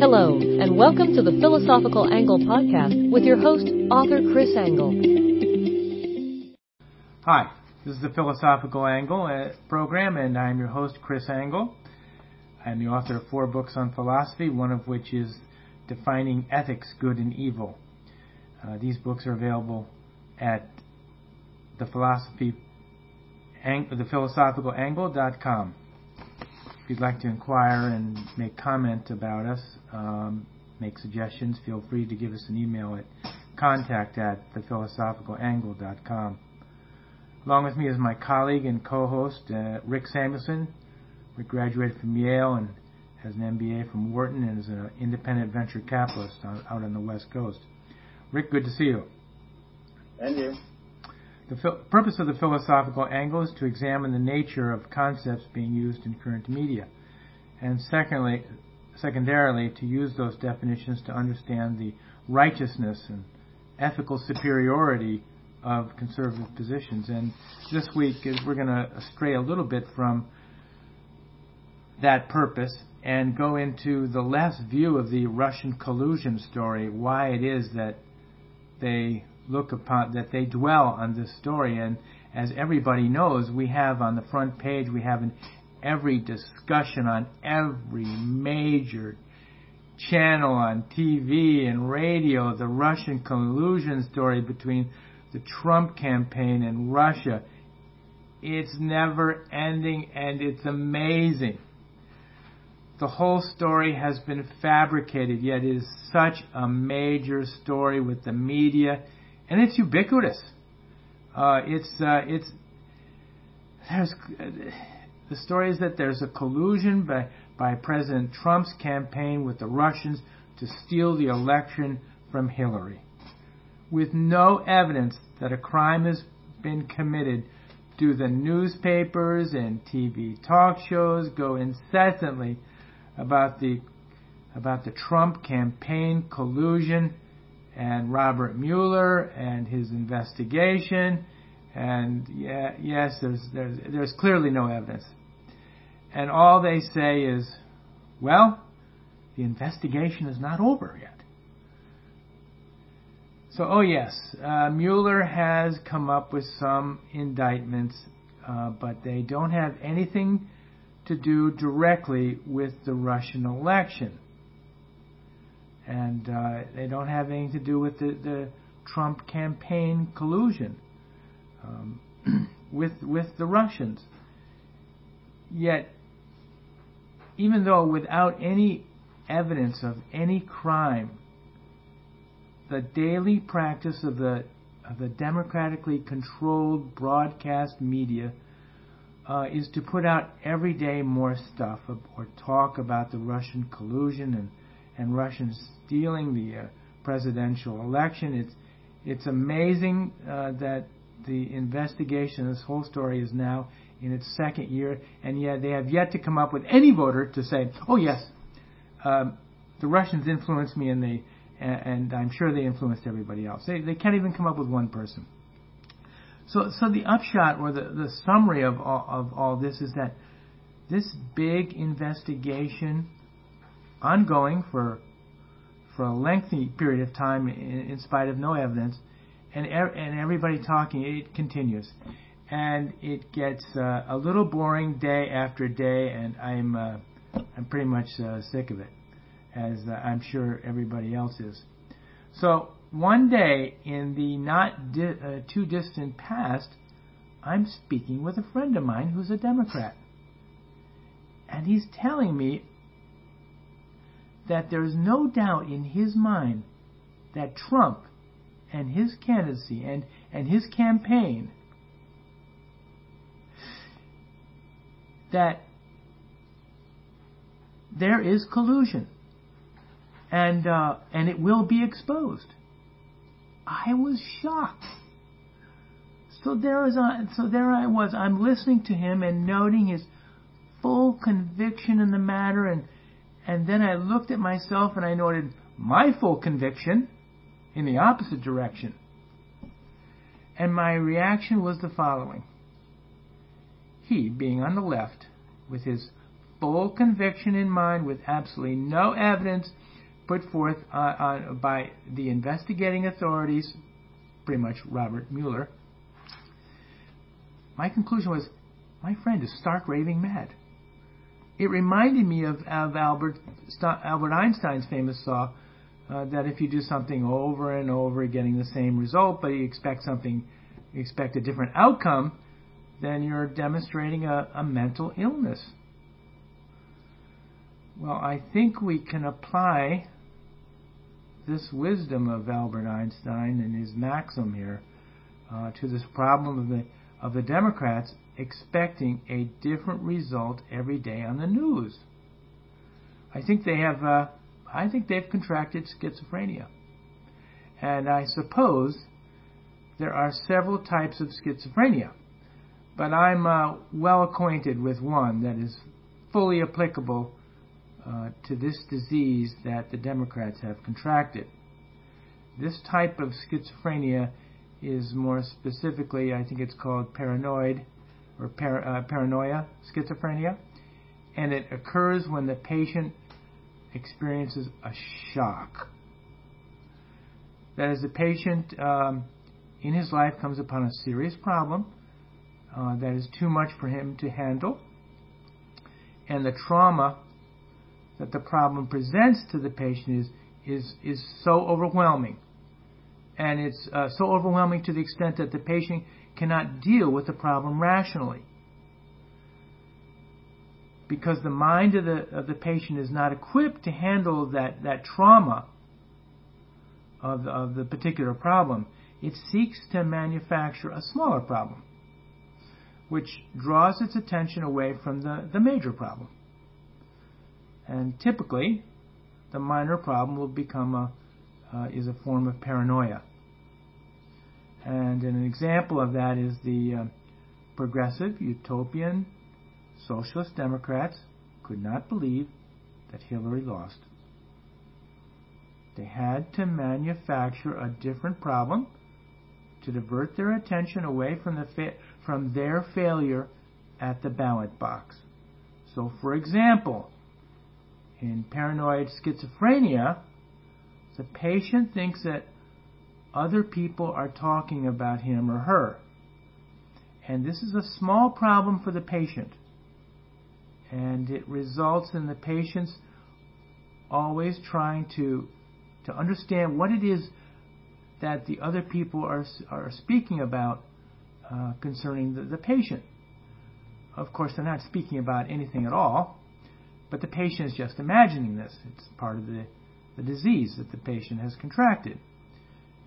Hello, and welcome to the Philosophical Angle podcast with your host, author Chris Angle. Hi, this is the Philosophical Angle uh, program, and I'm your host, Chris Angle. I'm the author of four books on philosophy, one of which is Defining Ethics, Good and Evil. Uh, these books are available at the philosophy ang- thephilosophicalangle.com. If you'd like to inquire and make comment about us, um, make suggestions, feel free to give us an email at contact at thephilosophicalangle.com. Along with me is my colleague and co-host, uh, Rick Samuelson. Rick graduated from Yale and has an MBA from Wharton and is an independent venture capitalist out on the West Coast. Rick, good to see you. And you. The purpose of the philosophical angle is to examine the nature of concepts being used in current media, and secondly, secondarily, to use those definitions to understand the righteousness and ethical superiority of conservative positions. And this week we're going to stray a little bit from that purpose and go into the last view of the Russian collusion story, why it is that they look upon, that they dwell on this story. And as everybody knows, we have on the front page, we have in every discussion on every major channel on TV and radio, the Russian collusion story between the Trump campaign and Russia. It's never ending and it's amazing. The whole story has been fabricated, yet it is such a major story with the media, and it's ubiquitous. Uh, it's uh, it's there's the story is that there's a collusion by by President Trump's campaign with the Russians to steal the election from Hillary, with no evidence that a crime has been committed. Do the newspapers and TV talk shows go incessantly about the about the Trump campaign collusion and Robert Mueller and his investigation. And yeah, yes, there's, there's, there's clearly no evidence. And all they say is, well, the investigation is not over yet. So, oh yes, uh, Mueller has come up with some indictments, uh, but they don't have anything to do directly with the Russian election. And uh, they don't have anything to do with the, the Trump campaign collusion um, with, with the Russians. Yet, even though without any evidence of any crime, the daily practice of the of the democratically controlled broadcast media uh, is to put out every day more stuff or talk about the Russian collusion and and Russians stealing the uh, presidential election. It's it's amazing uh, that the investigation, this whole story, is now in its second year, and yet they have yet to come up with any voter to say, "Oh yes, um, the Russians influenced me, and they and, and I'm sure they influenced everybody else." They they can't even come up with one person. So, so the upshot or the, the summary of all, of all this is that this big investigation, ongoing for for a lengthy period of time, in, in spite of no evidence, and er, and everybody talking, it continues, and it gets uh, a little boring day after day, and I'm uh, I'm pretty much uh, sick of it, as uh, I'm sure everybody else is. So one day in the not di- uh, too distant past, I'm speaking with a friend of mine who's a Democrat. And he's telling me that there's no doubt in his mind that Trump and his candidacy and, and his campaign that there is collusion and uh, and it will be exposed. I was shocked. So there was I, so there I was. I'm listening to him and noting his full conviction in the matter, and and then I looked at myself and I noted my full conviction in the opposite direction. And my reaction was the following. He, being on the left, with his full conviction in mind with absolutely no evidence put forth uh, on, by the investigating authorities, pretty much Robert Mueller, my conclusion was my friend is stark raving mad. It reminded me of, of Albert, Albert Einstein's famous saw uh, that if you do something over and over, getting the same result, but you expect something, you expect a different outcome, then you're demonstrating a, a mental illness. Well, I think we can apply this wisdom of Albert Einstein and his maxim here uh, to this problem of the of the Democrats expecting a different result every day on the news. I think they have. Uh, I think they've contracted schizophrenia, and I suppose there are several types of schizophrenia, but I'm uh, well acquainted with one that is fully applicable uh, to this disease that the Democrats have contracted. This type of schizophrenia is more specifically, I think it's called paranoid or par- uh, paranoia schizophrenia, and it occurs when the patient experiences a shock. That is, the patient um, in his life comes upon a serious problem uh, that is too much for him to handle, and the trauma that the problem presents to the patient is is is so overwhelming, and it's uh, so overwhelming to the extent that the patient cannot deal with the problem rationally because the mind of the of the patient is not equipped to handle that that trauma of of the particular problem. It seeks to manufacture a smaller problem, which draws its attention away from the, the major problem. And typically, the minor problem will become a uh, is a form of paranoia. And an example of that is the uh, progressive utopian socialist Democrats could not believe that Hillary lost. They had to manufacture a different problem to divert their attention away from, the fa- from their failure at the ballot box. So, for example, in paranoid schizophrenia, the patient thinks that other people are talking about him or her. And this is a small problem for the patient. And it results in the patients always trying to, to understand what it is that the other people are, are speaking about uh, concerning the, the patient. Of course, they're not speaking about anything at all but the patient is just imagining this. It's part of the, the disease that the patient has contracted.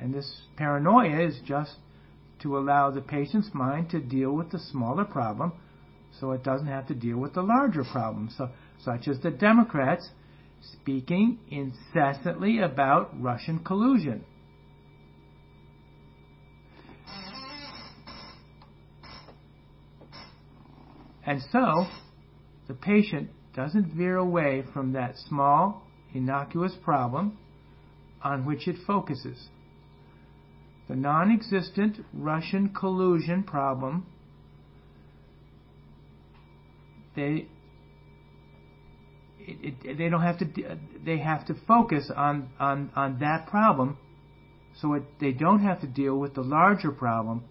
And this paranoia is just to allow the patient's mind to deal with the smaller problem so it doesn't have to deal with the larger problem, so, such as the Democrats speaking incessantly about Russian collusion. And so, the patient doesn't veer away from that small, innocuous problem on which it focuses. The non existent Russian collusion problem, they it, it, they don't have to they have to focus on on on that problem so it, they don't have to deal with the larger problem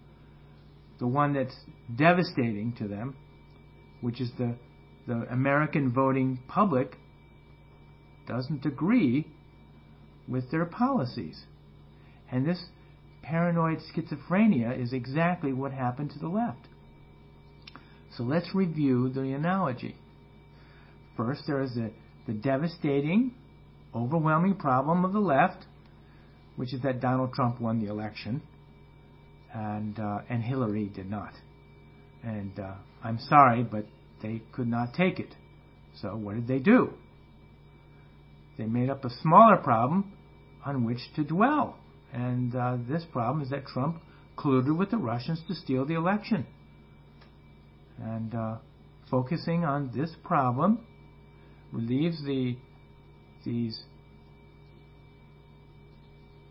the one that's devastating to them which is the the American voting public doesn't agree with their policies. And this paranoid schizophrenia is exactly what happened to the left. So let's review the analogy. First, there is the, the devastating, overwhelming problem of the left, which is that Donald Trump won the election, and uh, and Hillary did not. And uh, I'm sorry, but they could not take it. So what did they do? They made up a smaller problem on which to dwell. And uh, this problem is that Trump colluded with the Russians to steal the election. And uh, focusing on this problem relieves the these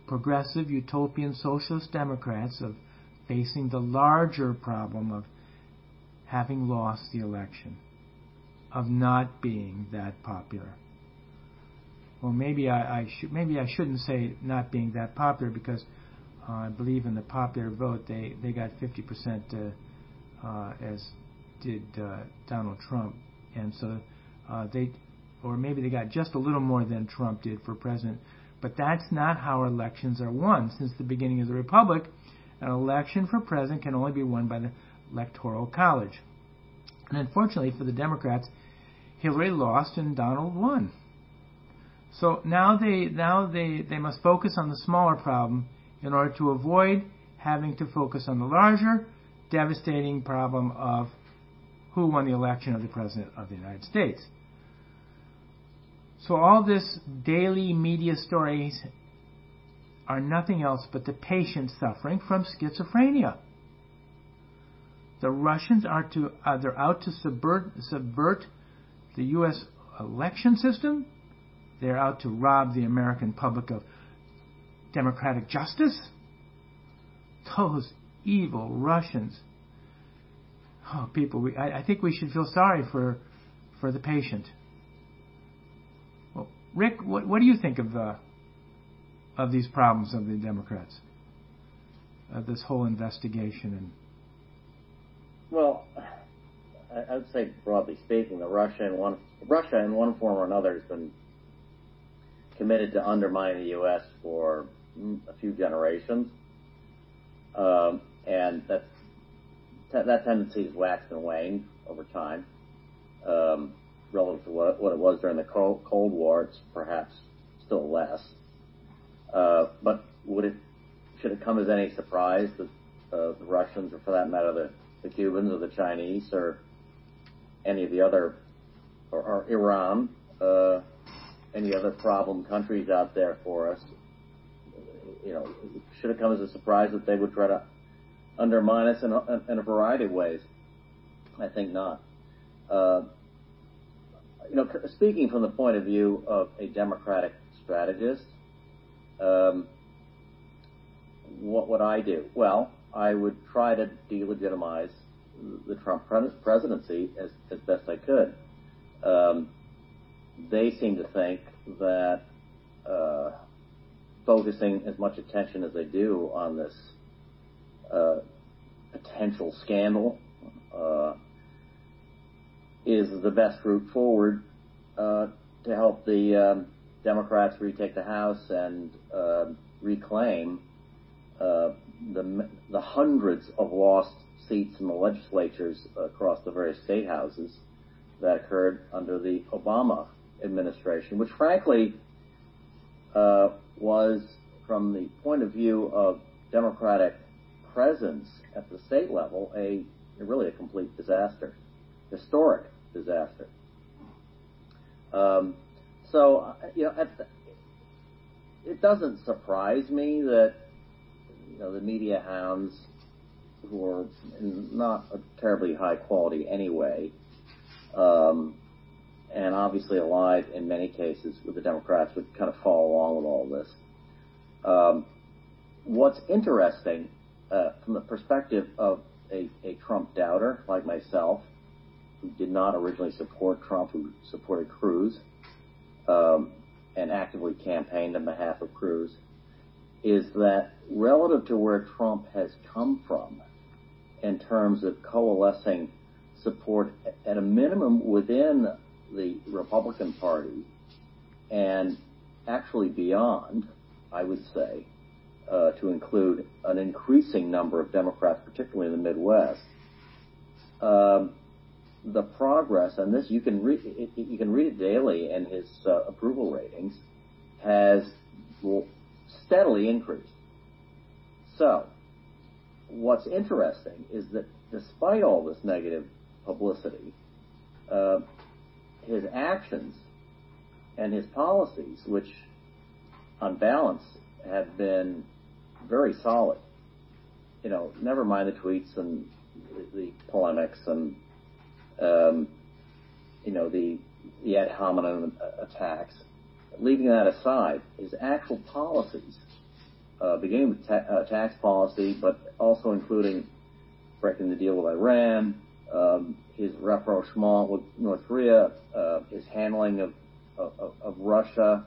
progressive utopian socialist democrats of facing the larger problem of having lost the election. of not being that popular. Well, maybe I, I should maybe I shouldn't say not being that popular because uh, I believe in the popular vote they they got 50% uh, uh, as did uh, Donald Trump, and so uh, they or maybe they got just a little more than Trump did for president. But that's not how elections are won. Since the beginning of the republic, an election for president can only be won by the electoral college. And unfortunately for the Democrats, Hillary lost and Donald won. So now they now they, they must focus on the smaller problem in order to avoid having to focus on the larger, devastating problem of who won the election of the President of the United States. So all this daily media stories are nothing else but the patient suffering from schizophrenia. The Russians are to uh, they're out to subvert, subvert the U.S. election system. They're out to rob the American public of democratic justice. Those evil Russians. Oh, people, we, I, I think we should feel sorry for for the patient. Well, Rick, what, what do you think of uh, of these problems of the Democrats? Of this whole investigation and well, I would say broadly speaking, the Russia in one Russia in one form or another has been committed to undermining the U.S. for a few generations, um, and that that tendency has waxed and waned over time. Um, relative to what, what it was during the Cold, Cold War, it's perhaps still less. Uh, but would it should it come as any surprise that uh, the Russians, or for that matter, the the Cubans or the Chinese or any of the other, or, or Iran, uh, any other problem countries out there for us. You know, should it come as a surprise that they would try to undermine us in a, in a variety of ways? I think not. Uh, you know, speaking from the point of view of a democratic strategist, um, what would I do? Well, I would try to delegitimize the Trump presidency as, as best I could. Um, they seem to think that uh, focusing as much attention as they do on this uh, potential scandal uh, is the best route forward uh, to help the um, Democrats retake the House and uh, reclaim uh, the, the hundreds of lost seats in the legislatures across the various state houses that occurred under the Obama administration, which frankly uh, was, from the point of view of Democratic presence at the state level, a, really a complete disaster, historic disaster. Um, so, you know, the, it doesn't surprise me that you know, the media hounds who are not terribly high quality anyway, um, and obviously allied in many cases with the Democrats would kind of follow along with all this. Um, what's interesting uh, from the perspective of a, a Trump doubter like myself, who did not originally support Trump, who supported Cruz, um, and actively campaigned on behalf of Cruz, is that relative to where Trump has come from in terms of coalescing support at a minimum within the Republican Party and actually beyond, I would say, uh, to include an increasing number of Democrats, particularly in the Midwest. Um, the progress, and this you can read, you can read it daily, and his uh, approval ratings has steadily increased. So, what's interesting is that despite all this negative publicity, uh, his actions and his policies, which on balance have been very solid, you know, never mind the tweets and the, polemics and, um, you know, the, the ad hominem attacks, leaving that aside, his actual policies uh, beginning with ta- uh, tax policy, but also including breaking the deal with Iran, um, his rapprochement with North Korea, uh, his handling of of, of Russia.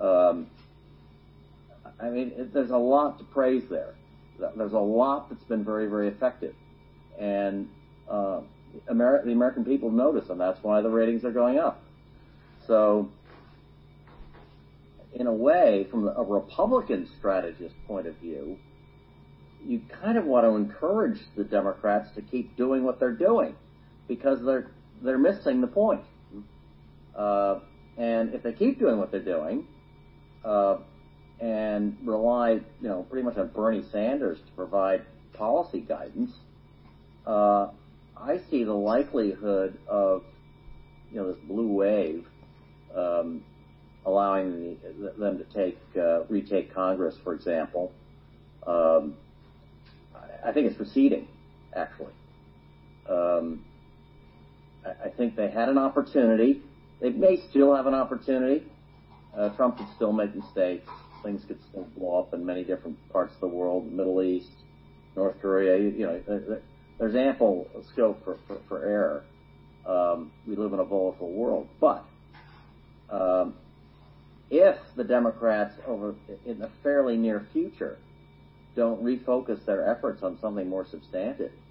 Um, I mean, it, there's a lot to praise there. There's a lot that's been very, very effective, and uh, Ameri- the American people notice, and that's why the ratings are going up. So, in a way, from a Republican strategist point of view, you kind of want to encourage the Democrats to keep doing what they're doing because they're they're missing the point. Uh, and if they keep doing what they're doing, uh, and rely, you know, pretty much on Bernie Sanders to provide policy guidance, uh, I see the likelihood of, you know, this blue wave um, allowing the, them to take uh, retake Congress, for example. Um, I think it's receding, actually. Um, I, think they had an opportunity. They may still have an opportunity. Uh, Trump could still make mistakes. Things could still blow up in many different parts of the world, Middle East, North Korea. You, you know, there's ample scope for, for, for error. Um, we live in a volatile world, but um, if the Democrats over in the fairly near future don't refocus their efforts on something more substantive, uh,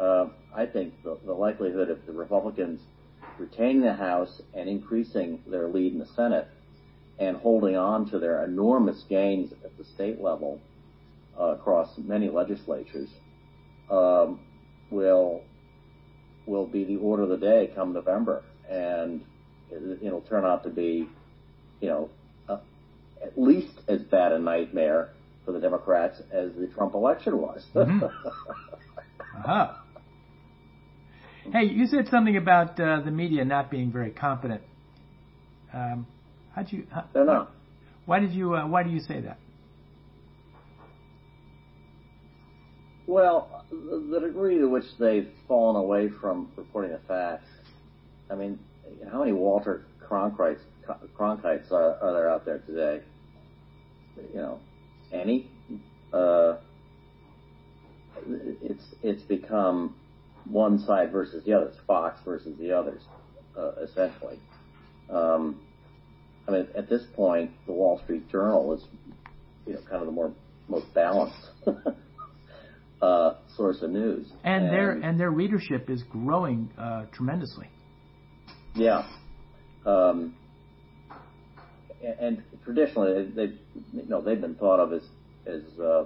I think the, the likelihood of the Republicans retaining the House and increasing their lead in the Senate and holding on to their enormous gains at the state level uh, across many legislatures um, will will be the order of the day come November, and it, will turn out to be, you know, uh, at least as bad a nightmare for the Democrats as the Trump election was. mm-hmm. uh-huh. Hey, you said something about uh, the media not being very competent. Um, how'd you? How, They're not. Why did you? Uh, why do you say that? Well, the degree to which they've fallen away from reporting the facts. I mean, how many Walter Cronkites, Cronkites are, are there out there today? You know, any? Uh, it's it's become one side versus the other. It's Fox versus the others, uh, essentially. Um, I mean, at this point, the Wall Street Journal is, you know, kind of the more most balanced uh, source of news. And, and, their and their readership is growing uh, tremendously. Yeah. Um, and, and traditionally, they've you know they've been thought of as as uh,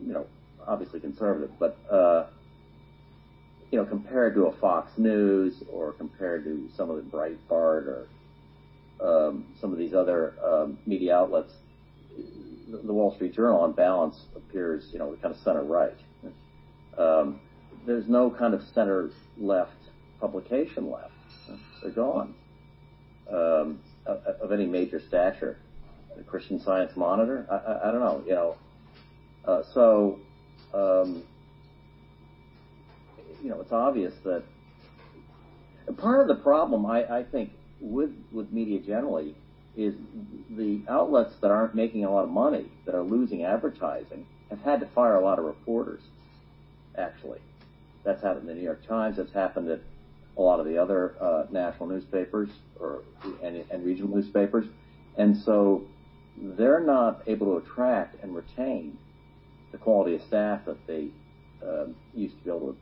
you know obviously conservative, but uh, you know, compared to a Fox News or compared to some of the Breitbart or um, some of these other um, media outlets, the, Wall Street Journal, on balance, appears, you know, kind of center right. Um, there's no kind of center left publication left. They're gone um, of, any major stature. The Christian Science Monitor, I, I, I don't know, you know. Uh, so um, it's obvious that part of the problem, I, I think, with with media generally, is the outlets that aren't making a lot of money, that are losing advertising, have had to fire a lot of reporters. Actually, that's happened in the New York Times. That's happened at a lot of the other uh, national newspapers or and, and regional newspapers, and so they're not able to attract and retain the quality of staff that they uh, used to be able to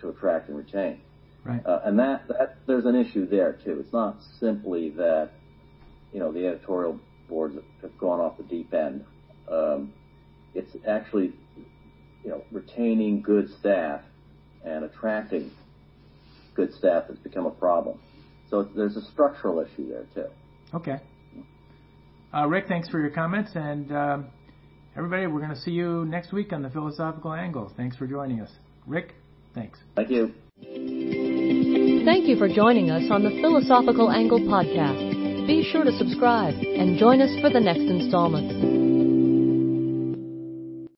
to attract and retain. Right. Uh, and that, that there's an issue there too. It's not simply that you know the editorial boards have gone off the deep end. Um, it's actually you know retaining good staff and attracting good staff has become a problem. So there's a structural issue there too. Okay. Uh, Rick, thanks for your comments, and um, everybody, we're going to see you next week on the Philosophical Angle. Thanks for joining us, Rick. Thanks. Thank you. Thank you for joining us on the Philosophical Angle podcast. Be sure to subscribe and join us for the next installment.